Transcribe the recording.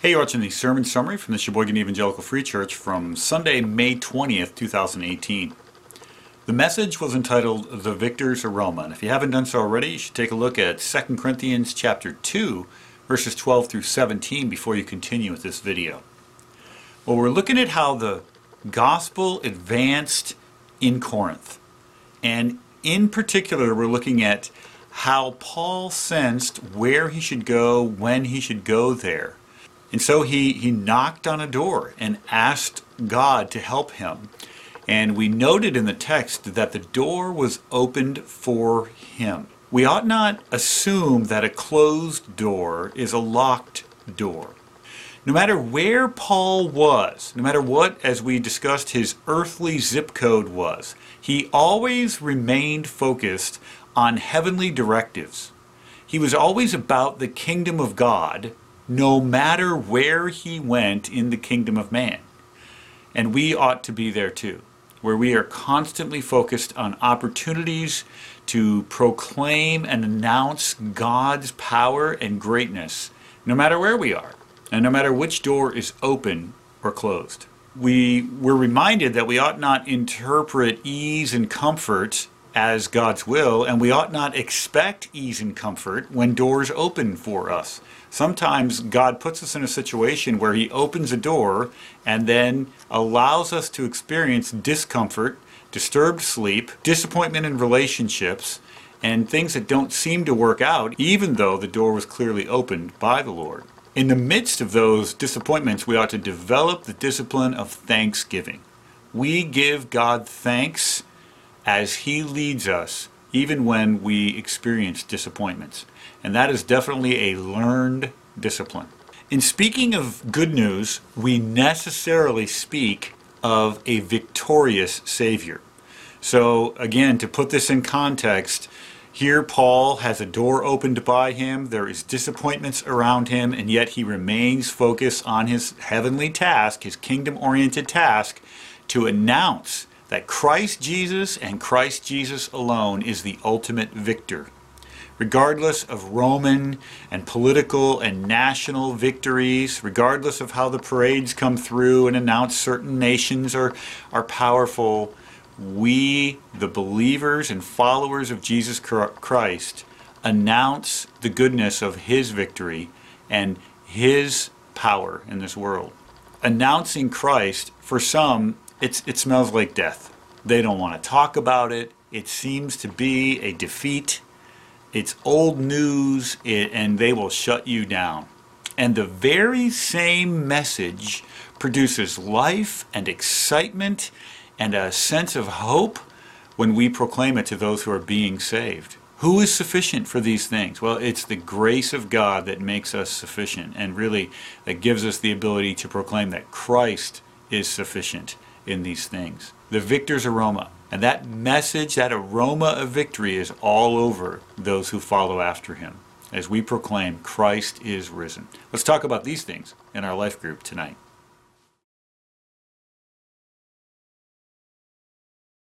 Hey, you're watching the sermon summary from the Sheboygan Evangelical Free Church from Sunday, May 20th, 2018. The message was entitled The Victor's Aroma, and if you haven't done so already, you should take a look at 2 Corinthians chapter 2, verses 12 through 17 before you continue with this video. Well, we're looking at how the gospel advanced in Corinth. And in particular, we're looking at how Paul sensed where he should go, when he should go there. And so he, he knocked on a door and asked God to help him. And we noted in the text that the door was opened for him. We ought not assume that a closed door is a locked door. No matter where Paul was, no matter what, as we discussed, his earthly zip code was, he always remained focused on heavenly directives. He was always about the kingdom of God no matter where he went in the kingdom of man. And we ought to be there too, where we are constantly focused on opportunities to proclaim and announce God's power and greatness, no matter where we are, and no matter which door is open or closed. We were reminded that we ought not interpret ease and comfort as God's will, and we ought not expect ease and comfort when doors open for us. Sometimes God puts us in a situation where He opens a door and then allows us to experience discomfort, disturbed sleep, disappointment in relationships, and things that don't seem to work out, even though the door was clearly opened by the Lord. In the midst of those disappointments, we ought to develop the discipline of thanksgiving. We give God thanks as He leads us, even when we experience disappointments. And that is definitely a learned discipline. In speaking of good news, we necessarily speak of a victorious Savior. So, again, to put this in context, here Paul has a door opened by him, there is disappointments around him, and yet he remains focused on his heavenly task, his kingdom oriented task, to announce that Christ Jesus and Christ Jesus alone is the ultimate victor. Regardless of Roman and political and national victories, regardless of how the parades come through and announce certain nations are, are powerful, we, the believers and followers of Jesus Christ, announce the goodness of His victory and His power in this world. Announcing Christ, for some, it's, it smells like death. They don't want to talk about it. It seems to be a defeat. It's old news, it, and they will shut you down. And the very same message produces life and excitement and a sense of hope when we proclaim it to those who are being saved. Who is sufficient for these things? Well, it's the grace of God that makes us sufficient and really that gives us the ability to proclaim that Christ is sufficient in these things. The victor's aroma. And that message, that aroma of victory is all over those who follow after him as we proclaim Christ is risen. Let's talk about these things in our life group tonight.